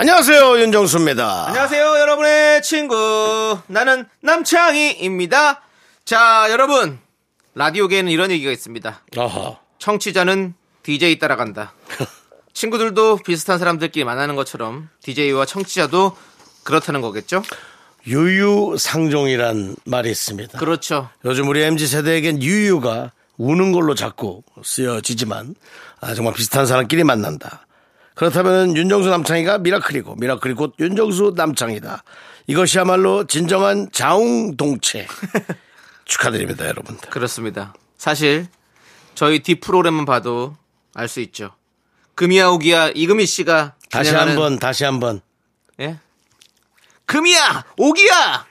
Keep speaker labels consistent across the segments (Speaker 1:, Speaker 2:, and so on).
Speaker 1: 안녕하세요 윤정수입니다.
Speaker 2: 안녕하세요, 여러분의 친구. 나는 남창희입니다. 자, 여러분. 라디오계에는 이런 얘기가 있습니다.
Speaker 1: 아하.
Speaker 2: 청취자는 DJ 따라간다. 친구들도 비슷한 사람들끼리 만나는 것처럼 DJ와 청취자도 그렇다는 거겠죠?
Speaker 1: 유유상종이란 말이 있습니다.
Speaker 2: 그렇죠.
Speaker 1: 요즘 우리 MZ 세대에겐 유유가 우는 걸로 자꾸 쓰여지지만 아, 정말 비슷한 사람끼리 만난다. 그렇다면 윤정수 남창이가 미라클이고 미라클이 곧 윤정수 남창이다. 이것이야말로 진정한 자웅동체. 축하드립니다, 여러분들.
Speaker 2: 그렇습니다. 사실 저희 뒷 프로그램만 봐도 알 수 있죠. 금이야 오기야 이금희 씨가
Speaker 1: 다시
Speaker 2: 진행하는-
Speaker 1: 한번, 다시 한번.
Speaker 2: 예? 금이야 오기야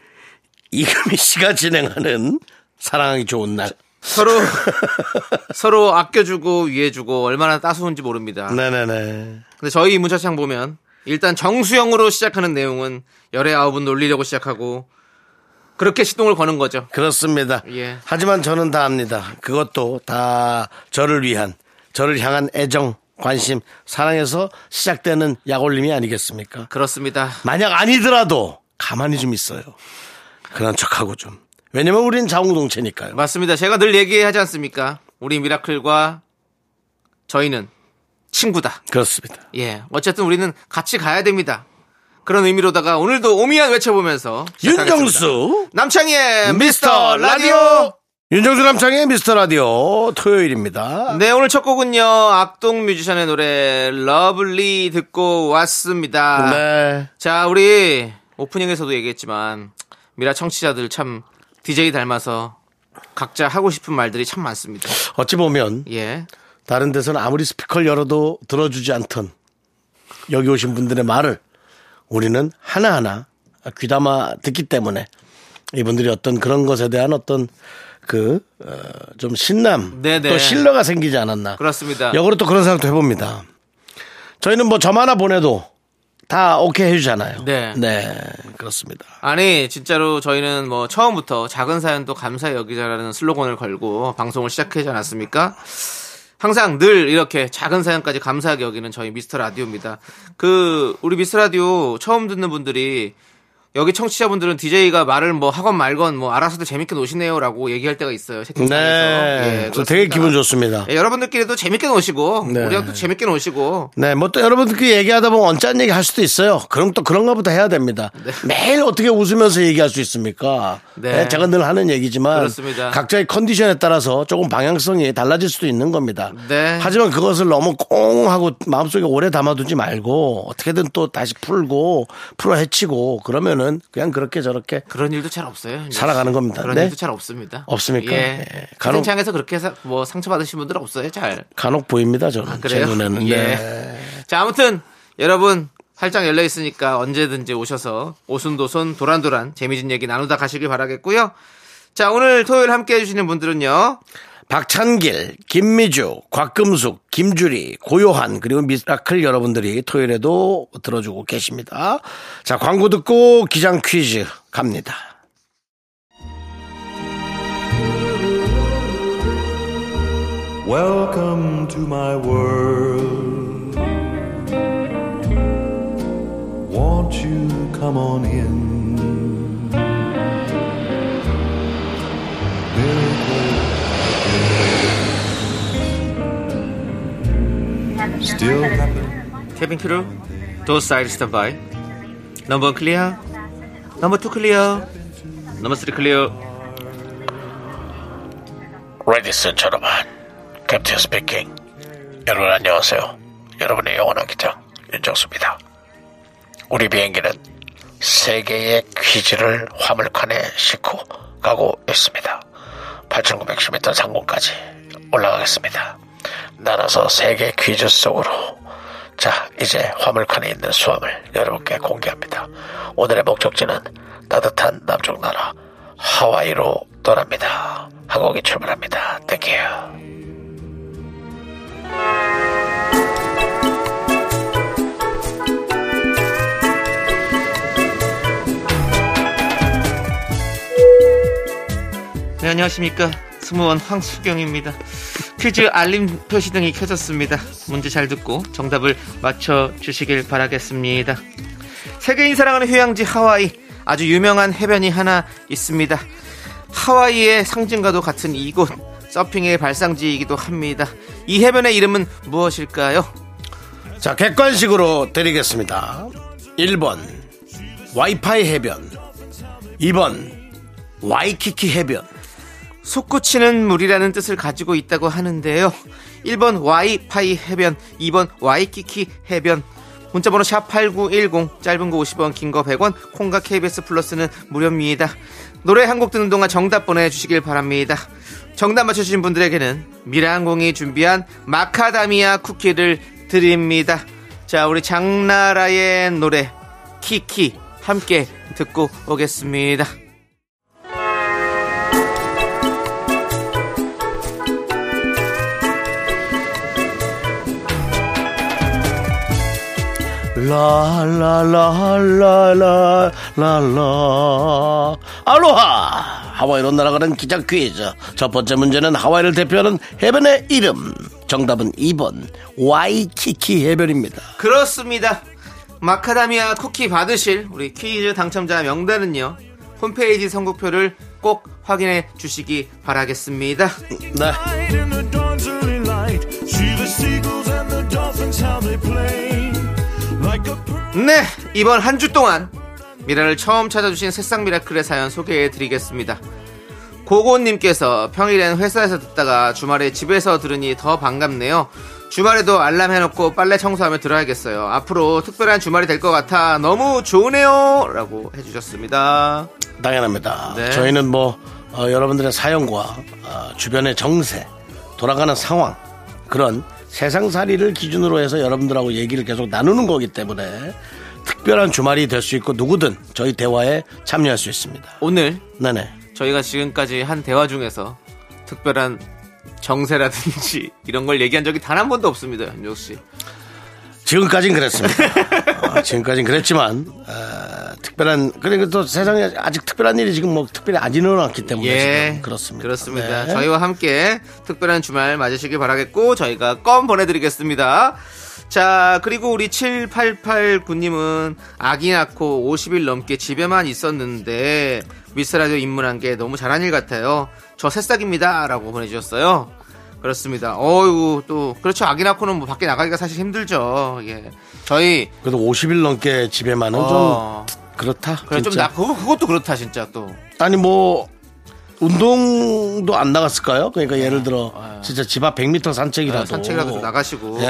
Speaker 1: 이금희 씨가 진행하는 사랑하기 좋은 날.
Speaker 2: 서로 서로 아껴주고 위해주고 얼마나 따스운지 모릅니다.
Speaker 1: 네네네.
Speaker 2: 근데 저희 문자창 보면 일단 정수영으로 시작하는 내용은 열의 아홉은 놀리려고 시작하고 그렇게 시동을 거는 거죠.
Speaker 1: 그렇습니다.
Speaker 2: 예.
Speaker 1: 하지만 저는 다 압니다. 그것도 다 저를 위한, 저를 향한 애정, 관심, 사랑에서 시작되는 약올림이 아니겠습니까?
Speaker 2: 그렇습니다.
Speaker 1: 만약 아니더라도 가만히 좀 있어요. 그런 척하고 좀. 왜냐면 우린 자웅동체니까요.
Speaker 2: 맞습니다. 제가 늘 얘기하지 않습니까? 우리 미라클과 저희는 친구다.
Speaker 1: 그렇습니다.
Speaker 2: 예. 어쨌든 우리는 같이 가야 됩니다. 그런 의미로다가 오늘도 오미안 외쳐보면서.
Speaker 1: 윤정수,
Speaker 2: 남창희의 미스터 라디오.
Speaker 1: 윤정수 남창희의 미스터 라디오 토요일입니다.
Speaker 2: 네, 오늘 첫 곡은요. 악동 뮤지션의 노래 Love Lee 듣고 왔습니다.
Speaker 1: 네.
Speaker 2: 자, 우리 오프닝에서도 얘기했지만 미라 청취자들 참 DJ 닮아서 각자 하고 싶은 말들이 참 많습니다.
Speaker 1: 어찌 보면
Speaker 2: 예.
Speaker 1: 다른 데서는 아무리 스피커를 열어도 들어주지 않던 여기 오신 분들의 말을 우리는 하나하나 귀담아 듣기 때문에 이분들이 어떤 그런 것에 대한 어떤 그, 어, 좀 신남,
Speaker 2: 네네.
Speaker 1: 또 신뢰가 생기지 않았나.
Speaker 2: 그렇습니다.
Speaker 1: 역으로 또 그런 생각도 해봅니다. 저희는 뭐 점 하나 보내도 다 오케이 해주잖아요.
Speaker 2: 네.
Speaker 1: 네, 그렇습니다.
Speaker 2: 아니, 진짜로 저희는 뭐 처음부터 작은 사연도 감사히 여기자라는 슬로건을 걸고 방송을 시작하지 않았습니까? 항상 늘 이렇게 작은 사연까지 감사하게 여기는 저희 미스터 라디오입니다. 그, 우리 미스터 라디오 처음 듣는 분들이 여기 청취자분들은 DJ가 말을 뭐 하건 말건 뭐 알아서도 재밌게 노시네요라고 얘기할 때가 있어요. 채팅창에서.
Speaker 1: 네.
Speaker 2: 예,
Speaker 1: 저. 되게 기분 좋습니다.
Speaker 2: 예, 여러분들끼리도 재밌게 노시고
Speaker 1: 네.
Speaker 2: 우리가 또 재밌게 노시고
Speaker 1: 네, 뭐 또 여러분들끼리 얘기하다 보면 언짢은 얘기 할 수도 있어요. 그럼 또 그런가 보다 해야 됩니다. 매일 어떻게 웃으면서 얘기할 수 있습니까?
Speaker 2: 네.
Speaker 1: 네, 제가 늘 하는 얘기지만
Speaker 2: 그렇습니다.
Speaker 1: 각자의 컨디션에 따라서 조금 방향성이 달라질 수도 있는 겁니다.
Speaker 2: 네.
Speaker 1: 하지만 그것을 너무 꽁 하고 마음속에 오래 담아두지 말고 어떻게든 또 다시 풀고 풀어 헤치고 그러면 은 그냥 그렇게 저렇게
Speaker 2: 그런 일도 잘 없어요.
Speaker 1: 살아가는 겁니다.
Speaker 2: 그런
Speaker 1: 네?
Speaker 2: 일도 잘 없습니다.
Speaker 1: 없습니까?
Speaker 2: 예.
Speaker 1: 예. 간혹-
Speaker 2: 채팅창에서 그렇게 해서 뭐 상처 받으신 분들 없어요. 잘.
Speaker 1: 간혹 보입니다. 저는
Speaker 2: 아,
Speaker 1: 제
Speaker 2: 그래요?
Speaker 1: 눈에는.
Speaker 2: 예.
Speaker 1: 네.
Speaker 2: 자, 아무튼 여러분 활짝 열려 있으니까 언제든지 오셔서 오순도순 도란도란 재미진 얘기 나누다 가시길 바라겠고요. 자, 오늘 토요일 함께 해주시는 분들은요.
Speaker 1: 박찬길, 김미주, 곽금숙, 김주리, 고요한 그리고 미라클 여러분들이 토요일에도 들어주고 계십니다. 자 광고 듣고 기장 퀴즈 갑니다.
Speaker 3: Welcome. Won't you come on in? Still happen.
Speaker 2: 케빈 크루, 도 사이드 스탠 바이. 넘버 클리어. 넘버 투 클리어. 넘버 쓰리 클리어.
Speaker 1: Ladies 여러분, captain speaking. 여러분 안녕하세요. 여러분의 영원한 기장 윤정수입니다. 우리 비행기는 세계의 퀴즈를 화물칸에 싣고 가고 있습니다. 8,910m 상공까지 올라가겠습니다. 날아서 세계 퀴즈 속으로 자, 이제 화물칸에 있는 수하물을 여러분께 공개합니다. 오늘의 목적지는 따뜻한 남쪽 나라 하와이로 떠납니다. 항공이 출발합니다. Thank you.
Speaker 2: 네, 안녕하십니까. 승무원 황수경입니다. 퀴즈 알림 표시 등이 켜졌습니다. 문제 잘 듣고 정답을 맞춰주시길 바라겠습니다. 세계인 사랑하는 휴양지 하와이. 아주 유명한 해변이 하나 있습니다. 하와이의 상징과도 같은 이곳. 서핑의 발상지이기도 합니다. 이 해변의 이름은 무엇일까요?
Speaker 1: 자, 객관식으로 드리겠습니다. 1번, 와이파이 해변. 2번, 와이키키 해변.
Speaker 2: 솟구치는 물이라는 뜻을 가지고 있다고 하는데요. 1번 와이파이 해변, 2번 와이키키 해변. 문자번호 샵8910, 짧은 거 50원, 긴 거 100원, 콩과 KBS 플러스는 무료입니다. 노래 한 곡 듣는 동안 정답 보내주시길 바랍니다. 정답 맞춰주신 분들에게는 미라항공이 준비한 마카다미아 쿠키를 드립니다. 자, 우리 장나라의 노래, 키키, 함께 듣고 오겠습니다.
Speaker 1: 라라라라라라 알로하 하와이로 날아가는 기적 퀴즈 첫 번째 문제는 하와이를 대표하는 해변의 이름 정답은 2번 와이키키 해변입니다
Speaker 2: 그렇습니다. 마카다미아 쿠키 받으실 우리 퀴즈 당첨자 명단은요. 홈페이지 선곡표를 꼭 확인해 주시기 바라겠습니다.
Speaker 1: 네.
Speaker 2: 네, 이번 한 주 동안 미라를 처음 찾아주신 새싹 미라클의 사연 소개해 드리겠습니다. 고고님께서 평일엔 회사에서 듣다가 주말에 집에서 들으니 더 반갑네요. 주말에도 알람 해놓고 빨래 청소하며 들어야겠어요. 앞으로 특별한 주말이 될 것 같아 너무 좋으네요. 라고 해주셨습니다.
Speaker 1: 당연합니다.
Speaker 2: 네.
Speaker 1: 저희는 뭐 어, 여러분들의 사연과 어, 주변의 정세, 돌아가는 상황 그런 세상살이를 기준으로 해서 여러분들하고 얘기를 계속 나누는 거기 때문에 특별한 주말이 될 수 있고 누구든 저희 대화에 참여할 수 있습니다.
Speaker 2: 오늘
Speaker 1: 네네.
Speaker 2: 저희가 지금까지 한 대화 중에서 특별한 정세라든지 이런 걸 얘기한 적이 단 한 번도 없습니다, 윤정 씨.
Speaker 1: 지금까지는 그랬습니다. 어, 지금까지는 그랬지만 어, 특별한 그리고 또 세상에 아직 특별한 일이 지금 뭐 특별히 안 일어났기 때문에 지금 그렇습니다.
Speaker 2: 그렇습니다.
Speaker 1: 네.
Speaker 2: 저희와 함께 특별한 주말 맞으시길 바라겠고 저희가 껌 보내드리겠습니다. 자 그리고 우리 7889님은 아기 낳고 50일 넘게 집에만 있었는데 미스라디오 입문한 게 너무 잘한 일 같아요. 저 새싹입니다. 라고 보내주셨어요. 그렇습니다. 어유 또 그렇죠. 아기 낳고는 뭐 밖에 나가기가 사실 힘들죠. 예. 저희
Speaker 1: 그래도 50일 넘게 집에만은
Speaker 2: 어,
Speaker 1: 좀 그렇다.
Speaker 2: 그래 좀
Speaker 1: 진짜.
Speaker 2: 나, 그거, 그것도 그렇다 진짜 또.
Speaker 1: 아니 뭐 운동도 안 나갔을까요? 그러니까 예를 들어 진짜 집 앞 100m 산책이라도.
Speaker 2: 아, 산책이라도 좀 나가시고.
Speaker 1: 예.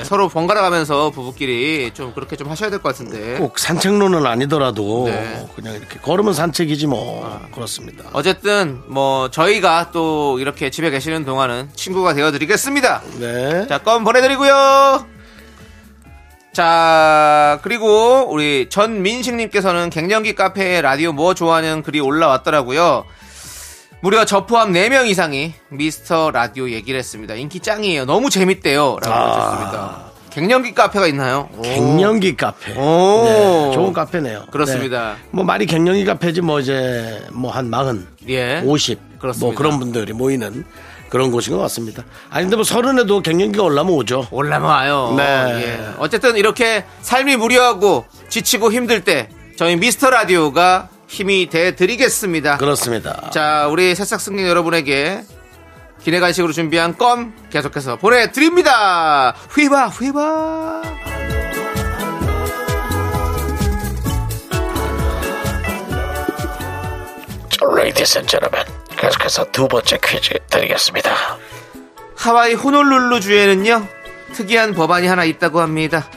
Speaker 2: 예, 서로 번갈아 가면서 부부끼리 좀 그렇게 좀 하셔야 될 것 같은데.
Speaker 1: 꼭 산책로는 아니더라도
Speaker 2: 네.
Speaker 1: 그냥 이렇게 걸으면 산책이지 뭐. 그렇습니다.
Speaker 2: 어쨌든 뭐 저희가 또 이렇게 집에 계시는 동안은 친구가 되어드리겠습니다.
Speaker 1: 네.
Speaker 2: 자껌 보내드리고요. 자 그리고 우리 전민식님께서는 갱년기 카페에 라디오 뭐 좋아하는 글이 올라왔더라고요 무려 저 포함 4명 이상이 미스터 라디오 얘기를 했습니다 인기 짱이에요 너무 재밌대요 라고
Speaker 1: 아.
Speaker 2: 하셨습니다 갱년기 카페가 있나요? 오.
Speaker 1: 갱년기 카페.
Speaker 2: 오.
Speaker 1: 네, 좋은 카페네요.
Speaker 2: 그렇습니다.
Speaker 1: 네. 뭐 말이 갱년기 카페지 뭐 이제 뭐 한 마흔,
Speaker 2: 예.
Speaker 1: 50,
Speaker 2: 그렇습니다.
Speaker 1: 뭐 그런 분들이 모이는 그런 곳인 것 같습니다. 아니 근데 뭐 서른에도 갱년기가 올라면 오죠.
Speaker 2: 올라면 와요.
Speaker 1: 네.
Speaker 2: 예. 어쨌든 이렇게 삶이 무료하고 지치고 힘들 때 저희 미스터 라디오가 힘이 돼 드리겠습니다.
Speaker 1: 그렇습니다.
Speaker 2: 자, 우리 새싹 승객 여러분에게 기내 간식으로 준비한 껌 계속해서 보내드립니다. 휘바, 휘바.
Speaker 1: Ladies and gentlemen 계속해서 두 번째 퀴즈 드리겠습니다.
Speaker 2: 하와이 호놀룰루 주에는요 특이한 법안이 하나 있다고 합니다.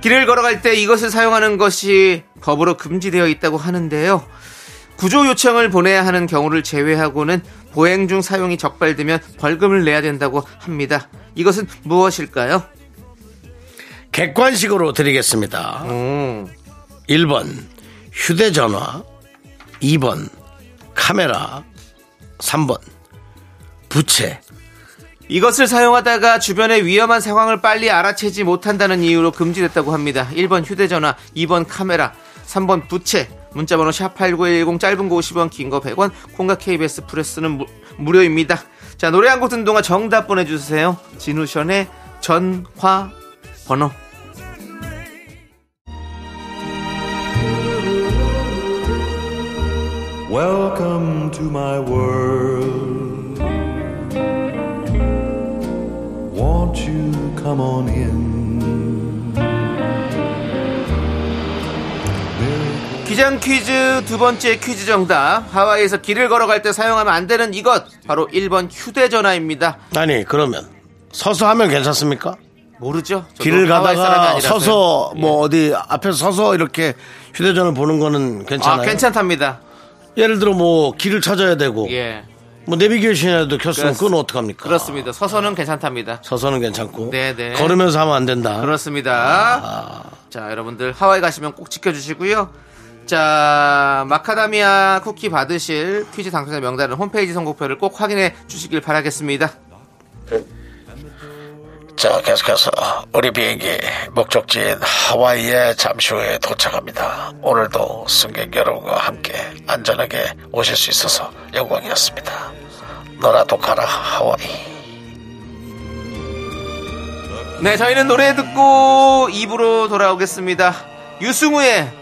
Speaker 2: 길을 걸어갈 때 이것을 사용하는 것이 법으로 금지되어 있다고 하는데요. 구조 요청을 보내야 하는 경우를 제외하고는 보행 중 사용이 적발되면 벌금을 내야 된다고 합니다. 이것은 무엇일까요?
Speaker 1: 객관식으로 드리겠습니다.
Speaker 2: 음.
Speaker 1: 1번 휴대전화 2번 카메라 3번 부채
Speaker 2: 이것을 사용하다가 주변의 위험한 상황을 빨리 알아채지 못한다는 이유로 금지됐다고 합니다. 1번 휴대전화, 2번 카메라, 3번 부채, 문자번호 샵8910 짧은 거 50원, 긴 거 100원, 콩과 KBS 프레스는 무, 무료입니다. 자, 노래 한 곡 듣는 동안 정답 보내주세요. 진우션의 전화 번호.
Speaker 3: Welcome to my world. Won't you come on in?
Speaker 2: 기장 퀴즈 두 번째 퀴즈 정답. 하와이에서 길을 걸어갈 때 사용하면 안 되는 이것. 바로 1번 휴대전화입니다.
Speaker 1: 아니 그러면 서서 하면 괜찮습니까?
Speaker 2: 모르죠?
Speaker 1: 길을 가다가. 서서 뭐
Speaker 2: 예.
Speaker 1: 어디 앞에서 서서 이렇게 휴대전화를 보는 거는 괜찮아요.
Speaker 2: 아, 괜찮답니다.
Speaker 1: 예를 들어 뭐 길을 찾아야 되고
Speaker 2: 예.
Speaker 1: 뭐 내비게이션이라도 켰으면 그건 어떡합니까?
Speaker 2: 그렇습니다. 서서는 괜찮답니다.
Speaker 1: 서서는 괜찮고
Speaker 2: 네, 네.
Speaker 1: 걸으면서 하면 안 된다.
Speaker 2: 그렇습니다. 자, 여러분들 하와이 가시면 꼭 지켜주시고요. 자, 마카다미아 쿠키 받으실 퀴즈 당첨자 명단은 홈페이지 선곡표를 꼭 확인해 주시길 바라겠습니다.
Speaker 1: 자, 계속해서 우리 비행기 목적지인 하와이에 잠시 후에 도착합니다. 오늘도 승객 여러분과 함께 안전하게 오실 수 있어서 영광이었습니다. 너라도 가라 하와이.
Speaker 2: 네, 저희는 노래 듣고 입으로 돌아오겠습니다. 유승우의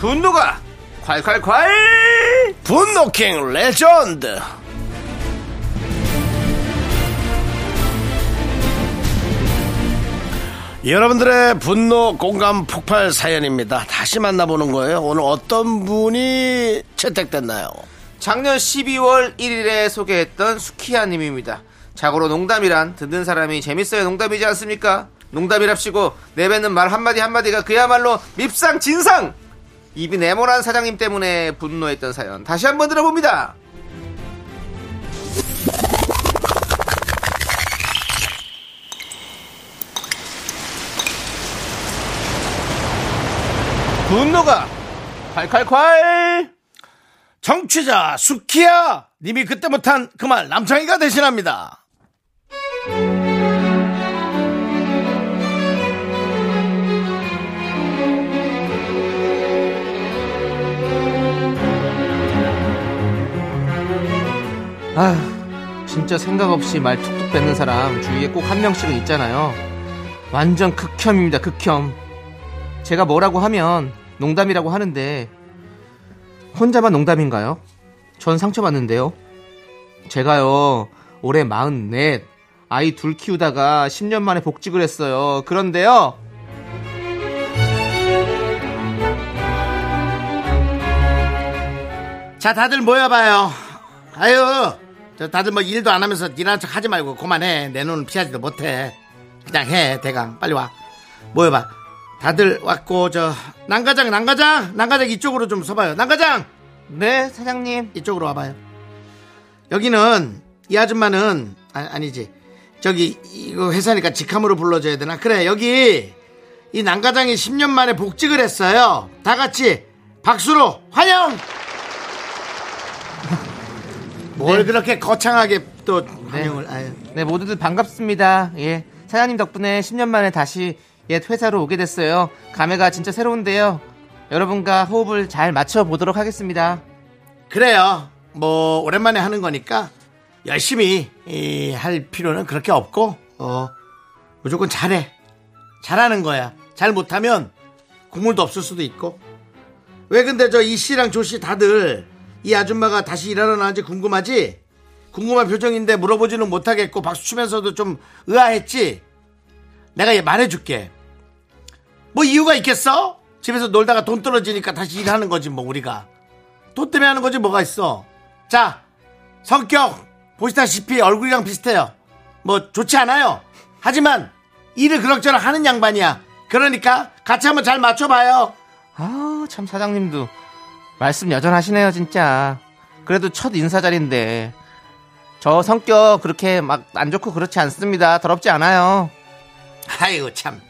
Speaker 2: 분노가 콸콸콸!
Speaker 1: 분노킹 레전드. 여러분들의 분노 공감 폭발 사연입니다. 다시 만나보는 거예요. 오늘 어떤 분이 채택됐나요?
Speaker 2: 작년 12월 1일에 소개했던 수키아님입니다. 자고로 농담이란 듣는 사람이 재밌어야 농담이지 않습니까? 농담이랍시고 내뱉는 말 한마디 한마디가 그야말로 밉상 진상! 입이 네모난 사장님 때문에 분노했던 사연 다시 한번 들어봅니다. 분노가 콸콸콸!
Speaker 1: 정취자 수키야 님이 그때 못한 그 말 남창희가 대신합니다.
Speaker 2: 아휴, 진짜 생각 없이 말 툭툭 뱉는 사람 주위에 꼭 한 명씩은 있잖아요. 완전 극혐입니다, 극혐. 제가 뭐라고 하면 농담이라고 하는데, 혼자만 농담인가요? 전 상처받는데요. 제가요, 올해 44, 아이 둘 키우다가 10년 만에 복직을 했어요. 그런데요,
Speaker 1: 자, 다들 모여봐요. 아유, 저 다들 뭐 일도 안 하면서 일하는 척 하지 말고 그만해. 내 눈을 피하지도 못해. 그냥 해, 대강. 빨리 와. 모여봐. 다들 왔고, 저, 난가장, 난가장, 난가장 이쪽으로 좀 서봐요. 난가장!
Speaker 2: 네, 사장님.
Speaker 1: 이쪽으로 와봐요. 여기는, 이 아줌마는, 아, 아니지. 저기, 이거 회사니까 직함으로 불러줘야 되나? 그래, 여기, 이 난가장이 10년 만에 복직을 했어요. 다 같이, 박수로 환영! 뭘 그렇게 거창하게 또 환영을, 아유.
Speaker 2: 네, 모두들 반갑습니다. 예. 사장님 덕분에 10년 만에 다시 옛 회사로 오게 됐어요. 감회가 진짜 새로운데요. 여러분과 호흡을 잘 맞춰 보도록 하겠습니다.
Speaker 1: 그래요. 뭐 오랜만에 하는 거니까 열심히 이, 할 필요는 그렇게 없고 어 무조건 잘해. 잘하는 거야. 잘 못하면 국물도 없을 수도 있고. 왜 근데 저 이 씨랑 조 씨 다들 이 아줌마가 다시 일하러 나는지 궁금하지? 궁금한 표정인데 물어보지는 못하겠고 박수 치면서도 좀 의아했지? 내가 얘 말해줄게. 뭐 이유가 있겠어? 집에서 놀다가 돈 떨어지니까 다시 일하는 거지 뭐 우리가. 돈 때문에 하는 거지 뭐가 있어. 자 성격 보시다시피 얼굴이랑 비슷해요. 뭐 좋지 않아요. 하지만 일을 그럭저럭 하는 양반이야. 그러니까 같이 한번 잘 맞춰봐요.
Speaker 2: 아, 참 사장님도 말씀 여전하시네요, 진짜. 그래도 첫 인사 자리인데 저 성격 그렇게 막 안 좋고 그렇지 않습니다. 더럽지 않아요.
Speaker 1: 아이고 참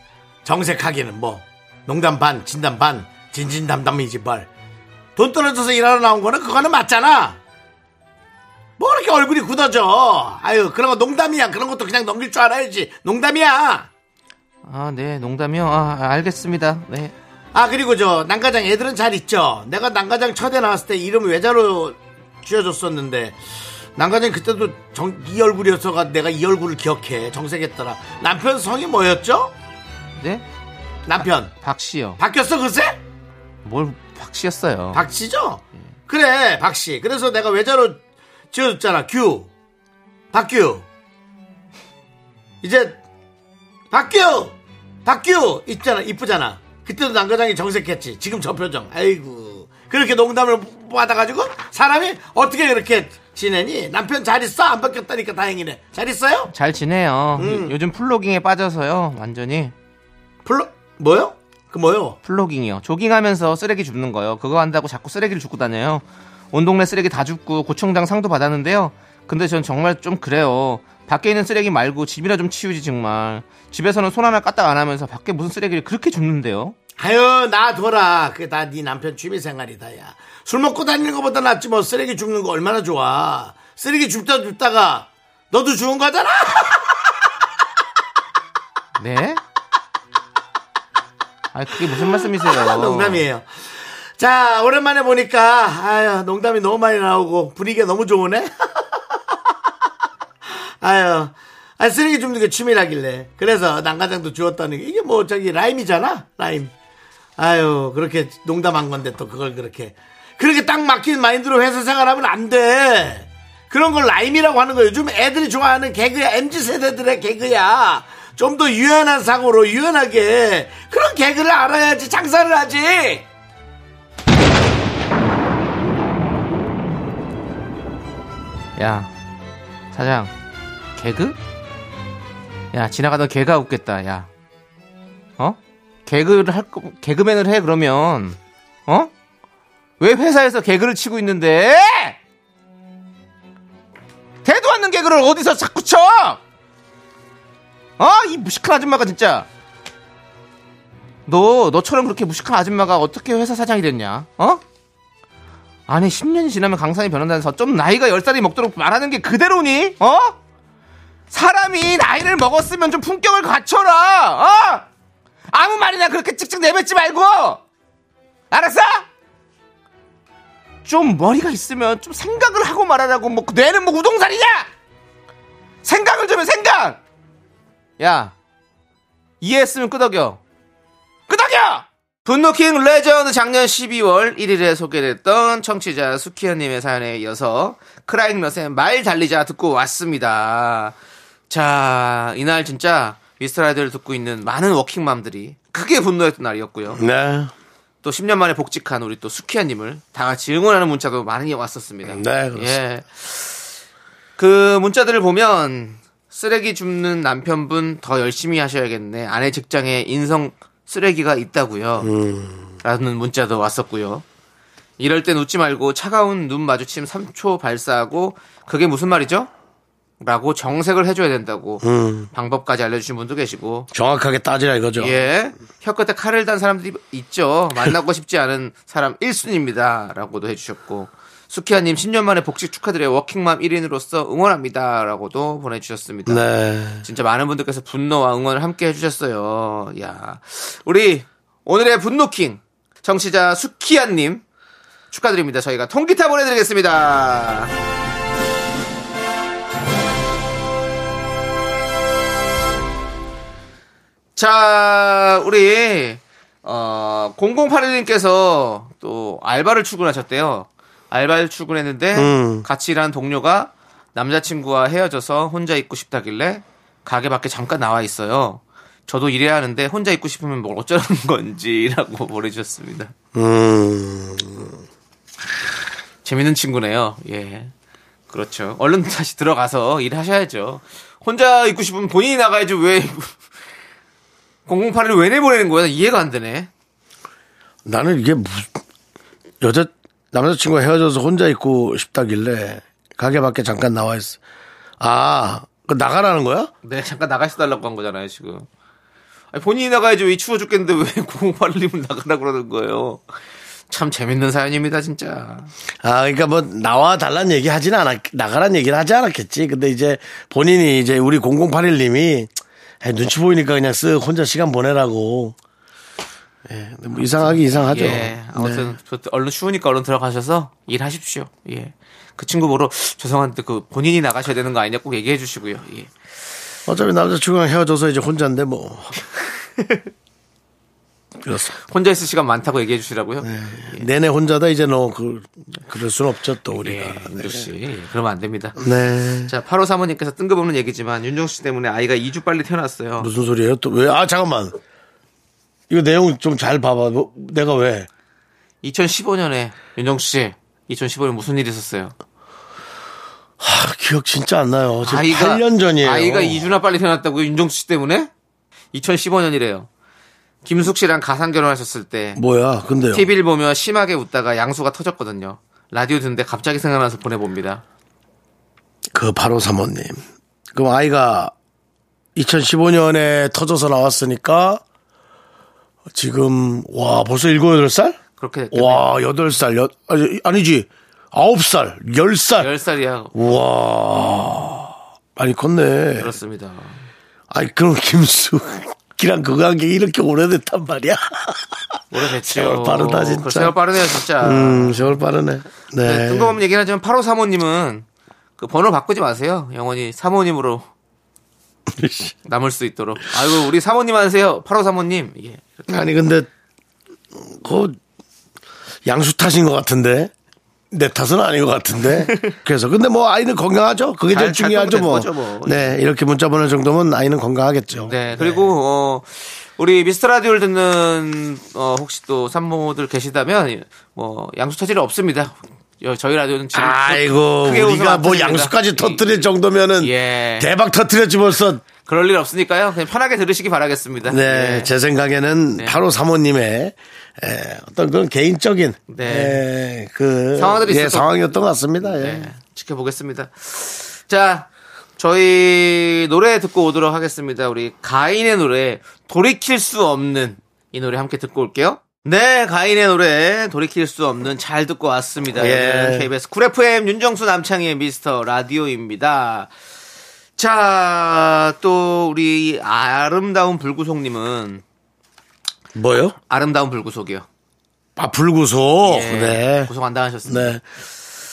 Speaker 1: 정색하기는 뭐 농담 반 진담 반 진진담담이지 뭘. 돈 떨어져서 일하러 나온 거는 그거는 맞잖아. 뭐 이렇게 얼굴이 굳어져. 아유 그런 거 농담이야. 그런 것도 그냥 넘길 줄 알아야지. 농담이야.
Speaker 2: 아, 네, 농담이요. 아, 알겠습니다. 네.
Speaker 1: 아 그리고 저 난가장 애들은 잘 있죠. 내가 난가장 첫에 나왔을 때 이름 외자로 지어줬었는데 난가장 그때도 정, 이 얼굴이었어가 내가 이 얼굴을 기억해 정색했더라. 남편 성이 뭐였죠?
Speaker 2: 네?
Speaker 1: 남편
Speaker 2: 박씨요.
Speaker 1: 바뀌었어 글쎄?
Speaker 2: 뭘 박씨였어요.
Speaker 1: 박씨죠? 그래 박씨. 그래서 내가 외자로 지어줬잖아. 규 박규 이제 박규 박규 있잖아 이쁘잖아. 그때도 난가장이 정색했지. 지금 저 표정. 아이고 그렇게 농담을 받아가지고 사람이 어떻게 이렇게 지내니? 남편 잘 있어? 안 바뀌었다니까 다행이네. 잘 있어요?
Speaker 2: 잘 지내요.
Speaker 1: 음.
Speaker 2: 요- 요즘 플로깅에 빠져서요. 완전히
Speaker 1: 플로 뭐요? 그 뭐요?
Speaker 2: 플로깅이요. 조깅하면서 쓰레기 줍는 거요. 그거 한다고 자꾸 쓰레기를 줍고 다녀요. 온 동네 쓰레기 다 줍고 고총장 상도 받았는데요. 근데 전 정말 좀 그래요. 밖에 있는 쓰레기 말고 집이나 좀 치우지 정말. 집에서는 손 하나 까딱 안 하면서 밖에 무슨 쓰레기를 그렇게 줍는데요.
Speaker 1: 아유 놔둬라 그게 다 네 남편 취미생활이다 야 술 먹고 다니는 것보다 낫지 뭐 쓰레기 줍는 거 얼마나 좋아 쓰레기 줍다 줍다가 너도 주운 거잖아
Speaker 2: 네? 아 그게 무슨 말씀이세요?
Speaker 1: 농담이에요 자 오랜만에 보니까 아유 농담이 너무 많이 나오고 분위기가 너무 좋으네 아유 아 쓰레기 줍는 게 취미라길래 그래서 난가장도 주웠다는 게 이게 뭐 저기 라임이잖아 라임 아유 그렇게 농담한 건데 또 그걸 그렇게 그렇게 딱 막힌 마인드로 회사 생활하면 안 돼. 그런 걸 라임이라고 하는 거예요. 요즘 애들이 좋아하는 개그야. MZ 세대들의 개그야. 좀 더 유연한 사고로 유연하게 그런 개그를 알아야지 장사를 하지.
Speaker 2: 야 사장 개그? 야 지나가던 개가 웃겠다 야 어? 개그를 할 거, 개그맨을 해 그러면 어? 왜 회사에서 개그를 치고 있는데? 대도 않는 개그를 어디서 자꾸 쳐? 어? 이 무식한 아줌마가 진짜 너 너처럼 그렇게 무식한 아줌마가 어떻게 회사 사장이 됐냐? 어? 아니 10년이 지나면 강산이 변한다면서 좀 나이가 10살이 먹도록 말하는 게 그대로니? 어? 사람이 나이를 먹었으면 좀 품격을 갖춰라 어? 아무 말이나 그렇게 찍찍 내뱉지 말고 알았어? 좀 머리가 있으면 좀 생각을 하고 말하라고 뭐 뇌는 뭐 우동살이냐? 생각을 좀 해 생각 야 이해했으면 끄덕여 끄덕여! 분노킹 레전드 작년 12월 1일에 소개됐던 청취자 수키현님의 사연에 이어서 크라잉넛의 말 달리자 듣고 왔습니다. 자, 이날 진짜 미스터라이드를 듣고 있는 많은 워킹맘들이 크게 분노했던 날이었고요.
Speaker 1: 네.
Speaker 2: 또 10년 만에 복직한 우리 또 수키아님을 다 같이 응원하는 문자도 많이 왔었습니다.
Speaker 1: 네, 그렇습니다.
Speaker 2: 예. 그 문자들을 보면 쓰레기 줍는 남편분 더 열심히 하셔야겠네. 아내 직장에 인성 쓰레기가 있다고요. 라는 문자도 왔었고요. 이럴 땐 웃지 말고 차가운 눈 마주침 3초 발사하고 그게 무슨 말이죠? 라고 정색을 해줘야 된다고 방법까지 알려주신 분도 계시고
Speaker 1: 정확하게 따지라 이거죠.
Speaker 2: 예. 혀 끝에 칼을 단 사람들이 있죠. 만나고 싶지 않은 사람 1순위입니다. 라고도 해주셨고. 수키아님 10년 만에 복직 축하드려요. 워킹맘 1인으로서 응원합니다. 라고도 보내주셨습니다.
Speaker 1: 네.
Speaker 2: 진짜 많은 분들께서 분노와 응원을 함께 해주셨어요. 야 우리 오늘의 분노킹 정치자 수키아님 축하드립니다. 저희가 통기타 보내드리겠습니다. 자, 우리 어 0081님께서 또 알바를 출근하셨대요. 알바를 출근했는데
Speaker 1: 음.
Speaker 2: 같이 일하는 동료가 남자친구와 헤어져서 혼자 있고 싶다길래 가게 밖에 잠깐 나와 있어요. 저도 일해야 하는데 혼자 있고 싶으면 뭘 어쩌라는 건지라고 보내주셨습니다.
Speaker 1: 음,
Speaker 2: 재밌는 친구네요. 예. 그렇죠. 얼른 다시 들어가서 일하셔야죠. 혼자 있고 싶으면 본인이 나가야지 왜 008을 왜 내보내는 거야? 이해가 안 되네.
Speaker 1: 나는 이게 무슨 여자 남자친구가 헤어져서 혼자 있고 싶다길래 가게 밖에 잠깐 나와 있어. 아, 그 나가라는 거야?
Speaker 2: 네, 잠깐 나가시달라고 한 거잖아요, 지금. 아니, 본인이 나가야지 왜 추워 죽겠는데 왜 008님을 나가라 그러는 거예요. 참 재밌는 사연입니다, 진짜.
Speaker 1: 아, 그러니까 뭐 나와 달란 얘기 하지는 않았, 나가란 얘기를 하지 않았겠지. 근데 이제 본인이 이제 우리 0081님이 눈치 보이니까 그냥 쓱 혼자 시간 보내라고. 예, 뭐 이상하기 이상하죠.
Speaker 2: 예, 아무튼
Speaker 1: 네.
Speaker 2: 저 얼른 추우니까 얼른 들어가셔서 일하십시오. 예. 그 친구 보러 죄송한데 그 본인이 나가셔야 되는 거 아니냐 꼭 얘기해 주시고요. 예.
Speaker 1: 어차피 남자친구랑 헤어져서 이제 혼자인데 뭐. 그렇습니다.
Speaker 2: 혼자 있을 시간 많다고 얘기해 주시라고요.
Speaker 1: 내내 혼자다 이제 너 그, 그럴 순 없죠 또 우리가.
Speaker 2: 예,
Speaker 1: 네.
Speaker 2: 윤조 씨. 예, 그러면 안 됩니다.
Speaker 1: 네.
Speaker 2: 자, 8호 사모님께서 뜬금없는 얘기지만 윤정수 씨 때문에 아이가 2주 빨리 태어났어요.
Speaker 1: 무슨 소리예요? 또 왜? 아 잠깐만. 이거 내용 좀 잘 봐봐. 뭐, 내가 왜?
Speaker 2: 2015년에 윤정수 씨 2015년 무슨 일이 있었어요?
Speaker 1: 아, 기억 진짜 안 나요. 지금
Speaker 2: 아이가
Speaker 1: 8년 전이에요.
Speaker 2: 아이가 2주나 빨리 태어났다고요? 윤정수 씨 때문에? 2015년이래요. 김숙 씨랑 가상 결혼하셨을 때
Speaker 1: 뭐야? 근데요.
Speaker 2: TV를 보며 심하게 웃다가 양수가 터졌거든요. 라디오 듣는데 갑자기 생각나서 보내봅니다.
Speaker 1: 그 바로 사모님. 그럼 아이가 2015년에 터져서 나왔으니까 지금 와 벌써 7, 8살?
Speaker 2: 그렇게 됐겠네요.
Speaker 1: 와 8살 여, 아니, 아니 지 9살 10살
Speaker 2: 10살이야.
Speaker 1: 와 많이 컸네
Speaker 2: 그렇습니다.
Speaker 1: 아니 그럼 김숙 이랑 그 관계 이렇게 오래됐단 말이야
Speaker 2: 오래됐죠.
Speaker 1: 세월 빠르다, 진짜.
Speaker 2: 그 세월 빠르네요, 진짜.
Speaker 1: 음 세월 빠르네
Speaker 2: 네,
Speaker 1: 네
Speaker 2: 뜬금없는 얘기는 하지만 8호 사모님은 그 번호 바꾸지 마세요. 영원히 사모님으로 남을 수 있도록. 아이고, 우리 사모님 하세요. 8호 사모님. 예.
Speaker 1: 아니 근데 그 양수 탓인 것 같은데 내 탓은 아닌 것 같은데 그래서 근데 뭐 아이는 건강하죠 그게 제일
Speaker 2: 잘- 잘
Speaker 1: 중요하죠 뭐.
Speaker 2: 되는 거죠, 뭐.
Speaker 1: 네 이렇게 문자 보낼 정도면 아이는 건강하겠죠
Speaker 2: 네, 그리고, 어, 우리 미스터 라디오를 듣는, 어, 혹시 또 산모들 계시다면, 뭐, 양수 터질 없습니다. 여- 저희 라디오는 지금.
Speaker 1: 아이고 우리가
Speaker 2: 안
Speaker 1: 뭐. 양수까지
Speaker 2: 이-
Speaker 1: 터뜨릴 정도면은
Speaker 2: 예.
Speaker 1: 대박 터뜨렸지 벌써
Speaker 2: 그럴 일 없으니까요. 그냥 편하게 들으시기 바라겠습니다.
Speaker 1: 네,
Speaker 2: 예.
Speaker 1: 제 생각에는
Speaker 2: 네.
Speaker 1: 바로 사모님의 에, 어떤 그런 개인적인
Speaker 2: 네.
Speaker 1: 에, 그
Speaker 2: 상황들이
Speaker 1: 예, 상황이었던 것 같습니다. 예.
Speaker 2: 네, 지켜보겠습니다. 자, 저희 노래 듣고 오도록 하겠습니다. 우리 가인의 노래 돌이킬 수 없는 이 노래 함께 듣고 올게요. 네, 가인의 노래 돌이킬 수 없는 잘 듣고 왔습니다.
Speaker 1: 예.
Speaker 2: KBS 쿨 FM 윤정수 남창희의 미스터 라디오입니다. 자, 또 우리 아름다운 불구속님은
Speaker 1: 뭐요?
Speaker 2: 아름다운 불구속이요.
Speaker 1: 아 불구속.
Speaker 2: 예,
Speaker 1: 네.
Speaker 2: 구속 안 당하셨습니다.
Speaker 1: 네.